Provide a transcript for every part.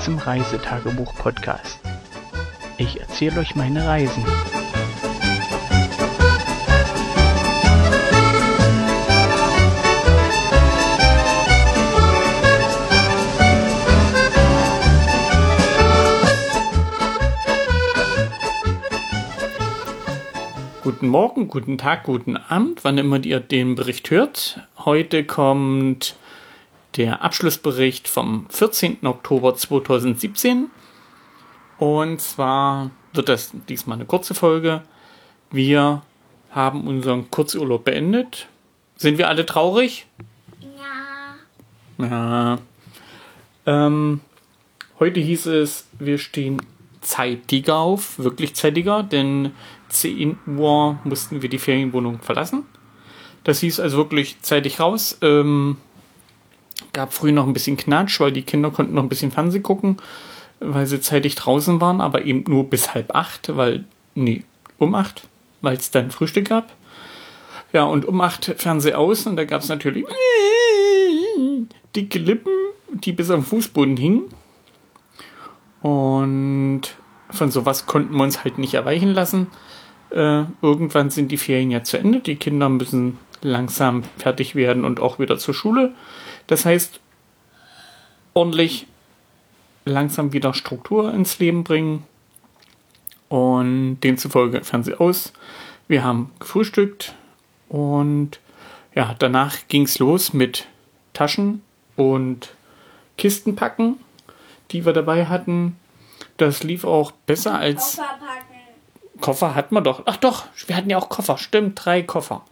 Zum Reisetagebuch-Podcast. Ich erzähle euch meine Reisen. Guten Morgen, guten Tag, guten Abend, wann immer ihr den Bericht hört. Heute kommt der Abschlussbericht vom 14. Oktober 2017. Und zwar wird das diesmal eine kurze Folge. Wir haben unseren Kurzurlaub beendet. Sind wir alle traurig? Ja. Ja. Ähm, heute hieß es, wir stehen zeitiger auf, wirklich zeitiger, denn 10 Uhr mussten wir die Ferienwohnung verlassen. Das hieß also wirklich zeitig raus. Ähm, gab früh noch ein bisschen Knatsch, weil die Kinder konnten noch ein bisschen Fernsehen gucken, weil sie zeitig draußen waren, aber eben nur bis halb acht, weil, nee, um acht, weil es dann Frühstück gab. Ja, und um acht Fernseher aus und da gab es natürlich dicke Lippen, die bis am Fußboden hingen. Und von sowas konnten wir uns halt nicht erweichen lassen. Äh, irgendwann sind die Ferien ja zu Ende. Die Kinder müssen langsam fertig werden und auch wieder zur Schule. Das heißt, ordentlich langsam wieder Struktur ins Leben bringen und demzufolge Fernseher aus. Wir haben gefrühstückt und ja, danach ging es los mit Taschen und Kisten packen, die wir dabei hatten. Das lief auch besser als. Koffer packen. Koffer hatten wir doch. Ach doch, wir hatten ja auch Koffer. Stimmt, drei Koffer.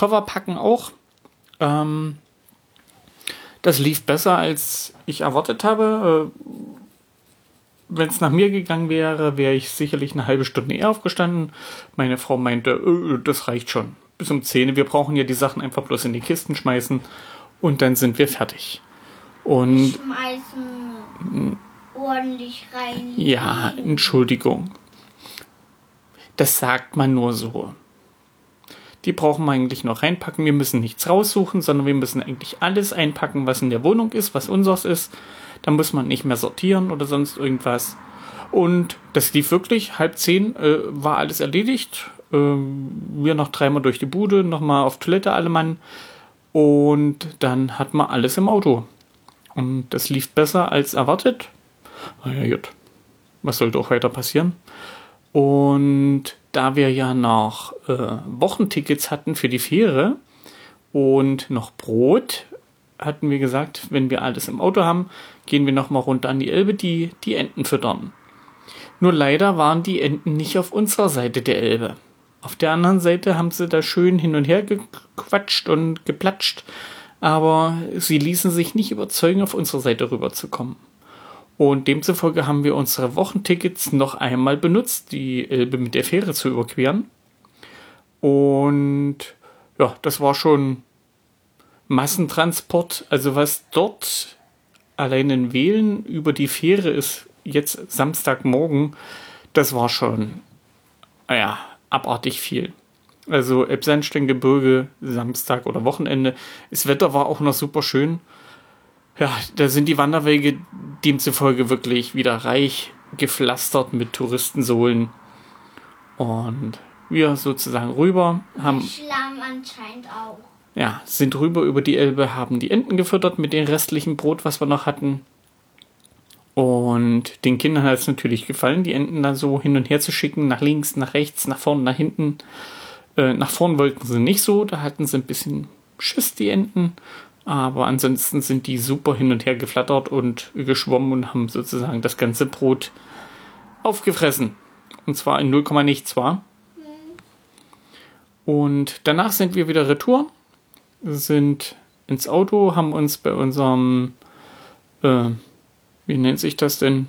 Koffer packen auch. Ähm, das lief besser, als ich erwartet habe. Äh, Wenn es nach mir gegangen wäre, wäre ich sicherlich eine halbe Stunde eher aufgestanden. Meine Frau meinte, äh, das reicht schon. Bis um 10. Wir brauchen ja die Sachen einfach bloß in die Kisten schmeißen und dann sind wir fertig. Und Schmeißen ordentlich rein. ja, Entschuldigung. Das sagt man nur so. Die brauchen wir eigentlich noch reinpacken. Wir müssen nichts raussuchen, sondern wir müssen eigentlich alles einpacken, was in der Wohnung ist, was unseres ist. Da muss man nicht mehr sortieren oder sonst irgendwas. Und das lief wirklich. Halb zehn äh, war alles erledigt. Ähm, wir noch dreimal durch die Bude, nochmal auf Toilette alle Mann. Und dann hat man alles im Auto. Und das lief besser als erwartet. Naja, gut. Was sollte auch weiter passieren? Und da wir ja noch äh, Wochentickets hatten für die Fähre und noch Brot, hatten wir gesagt, wenn wir alles im Auto haben, gehen wir nochmal runter an die Elbe, die, die Enten füttern. Nur leider waren die Enten nicht auf unserer Seite der Elbe. Auf der anderen Seite haben sie da schön hin und her gequatscht und geplatscht, aber sie ließen sich nicht überzeugen, auf unsere Seite rüberzukommen. Und demzufolge haben wir unsere Wochentickets noch einmal benutzt, die Elbe mit der Fähre zu überqueren. Und ja, das war schon Massentransport. Also was dort allein in Wählen über die Fähre ist, jetzt Samstagmorgen, das war schon, ja, abartig viel. Also Elbsandsteingebirge, Samstag oder Wochenende. Das Wetter war auch noch super schön. Ja, da sind die Wanderwege demzufolge wirklich wieder reich gepflastert mit Touristensohlen. Und wir sozusagen rüber, haben, Schlamm anscheinend auch. ja, sind rüber über die Elbe, haben die Enten gefüttert mit dem restlichen Brot, was wir noch hatten. Und den Kindern hat es natürlich gefallen, die Enten da so hin und her zu schicken, nach links, nach rechts, nach vorn, nach hinten. Äh, nach vorn wollten sie nicht so, da hatten sie ein bisschen Schiss, die Enten. Aber ansonsten sind die super hin und her geflattert und geschwommen und haben sozusagen das ganze Brot aufgefressen. Und zwar in 0, nichts war. Und danach sind wir wieder retour, sind ins Auto, haben uns bei unserem, äh, wie nennt sich das denn?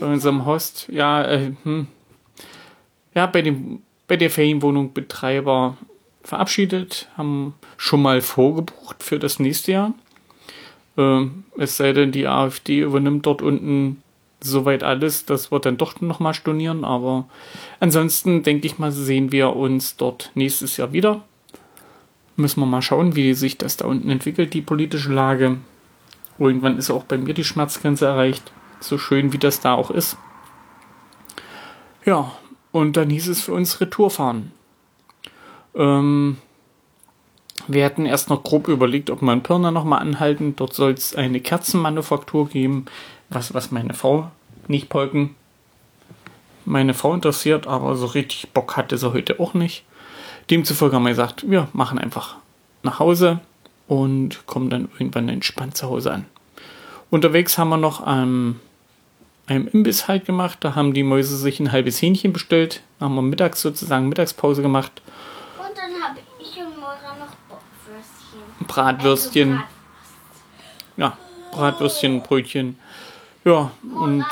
Bei unserem Host, ja, äh, hm, ja, bei dem, bei der Ferienwohnung Betreiber verabschiedet, haben schon mal vorgebucht für das nächste Jahr. Ähm, es sei denn, die AfD übernimmt dort unten soweit alles, dass wir dann doch nochmal stornieren, aber ansonsten denke ich mal, sehen wir uns dort nächstes Jahr wieder. Müssen wir mal schauen, wie sich das da unten entwickelt, die politische Lage. Irgendwann ist auch bei mir die Schmerzgrenze erreicht. So schön wie das da auch ist. Ja, und dann hieß es für uns Retourfahren. Ähm, wir hatten erst noch grob überlegt, ob wir in Pirna nochmal anhalten. Dort soll es eine Kerzenmanufaktur geben, was, was meine Frau nicht polken. Meine Frau interessiert, aber so richtig Bock hatte sie heute auch nicht. Demzufolge haben wir gesagt, wir machen einfach nach Hause und kommen dann irgendwann entspannt zu Hause an. Unterwegs haben wir noch am einem Imbiss halt gemacht. Da haben die Mäuse sich ein halbes Hähnchen bestellt. Da haben wir mittags sozusagen Mittagspause gemacht. Und dann habe ich und Moira noch Bockwürstchen. Bratwürstchen. Ja, Bratwürstchen, Brötchen. Ja, und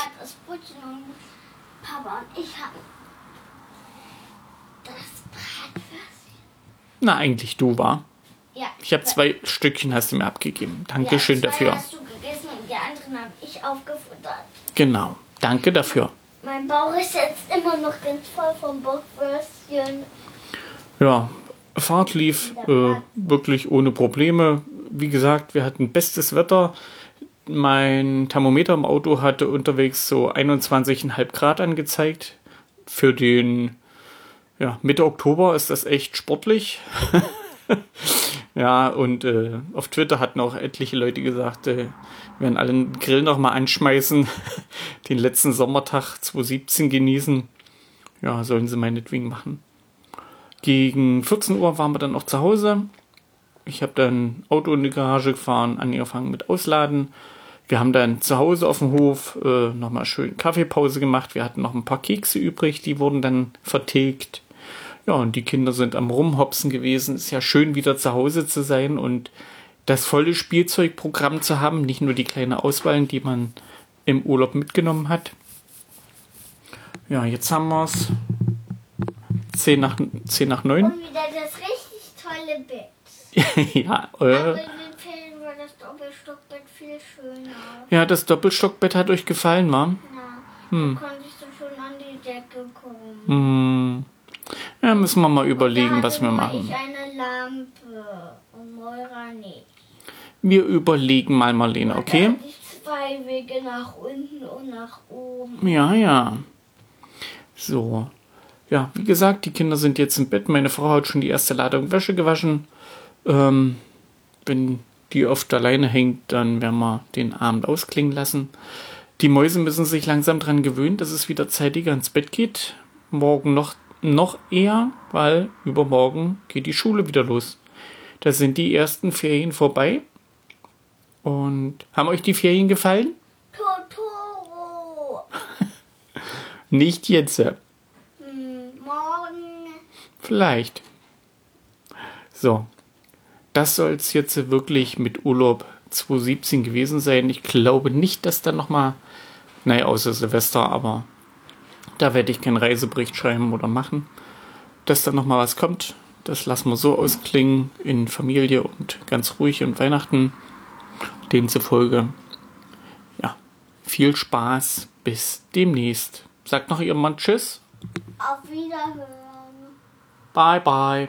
na, eigentlich du war. Ja. Ich habe zwei Stückchen hast du mir abgegeben. ja, Dankeschön zwei dafür. hast du gegessen und die anderen habe ich aufgefuttert. Genau. Danke dafür. Mein Bauch ist jetzt immer noch ganz voll vom Bockwürstchen. Ja, Fahrt lief äh, wirklich ohne Probleme. Wie gesagt, wir hatten bestes Wetter. Mein Thermometer im Auto hatte unterwegs so 21,5 Grad angezeigt. Für den ja, Mitte Oktober ist das echt sportlich. ja, und äh, auf Twitter hatten auch etliche Leute gesagt, äh, werden alle den Grill nochmal anschmeißen, den letzten Sommertag 2017 genießen. Ja, sollen sie meinetwegen machen. Gegen 14 Uhr waren wir dann auch zu Hause. Ich habe dann Auto in die Garage gefahren, angefangen mit Ausladen. Wir haben dann zu Hause auf dem Hof äh, nochmal schön Kaffeepause gemacht. Wir hatten noch ein paar Kekse übrig, die wurden dann vertilgt. Ja, und die Kinder sind am Rumhopsen gewesen. Ist ja schön, wieder zu Hause zu sein und das volle Spielzeugprogramm zu haben. Nicht nur die kleine Auswahl, die man im Urlaub mitgenommen hat. Ja, jetzt haben wir es 10 nach, 10 nach 9. Und wieder das richtig tolle Bett. ja, Aber äh, in den Ferien war das Doppelstockbett viel schöner. ja, das Doppelstockbett hat euch gefallen, wa? Na, Hm. da konntest du schon an die Decke kommen. Hm. Ja, müssen wir mal überlegen, was wir machen. Ich eine Lampe und Moira nicht. Wir überlegen mal, Marlene, okay? zwei Wege nach unten und nach oben. Ja, ja. So. Ja, wie gesagt, die Kinder sind jetzt im Bett. Meine Frau hat schon die erste Ladung Wäsche gewaschen. Ähm, wenn die oft alleine hängt, dann werden wir den Abend ausklingen lassen. Die Mäuse müssen sich langsam dran gewöhnen, dass es wieder zeitiger ins Bett geht. Morgen noch, noch eher, weil übermorgen geht die Schule wieder los. Da sind die ersten Ferien vorbei. Und haben euch die Ferien gefallen? Totoro! Nicht jetzt. Vielleicht. So. Das soll es jetzt wirklich mit Urlaub 2017 gewesen sein. Ich glaube nicht, dass da nochmal, naja, außer Silvester, aber da werde ich keinen Reisebericht schreiben oder machen. Dass da nochmal was kommt, das lassen wir so ausklingen in Familie und ganz ruhig und Weihnachten. Demzufolge, ja, viel Spaß. Bis demnächst. Sagt noch Mann Tschüss. Auf Wiederhören. 拜拜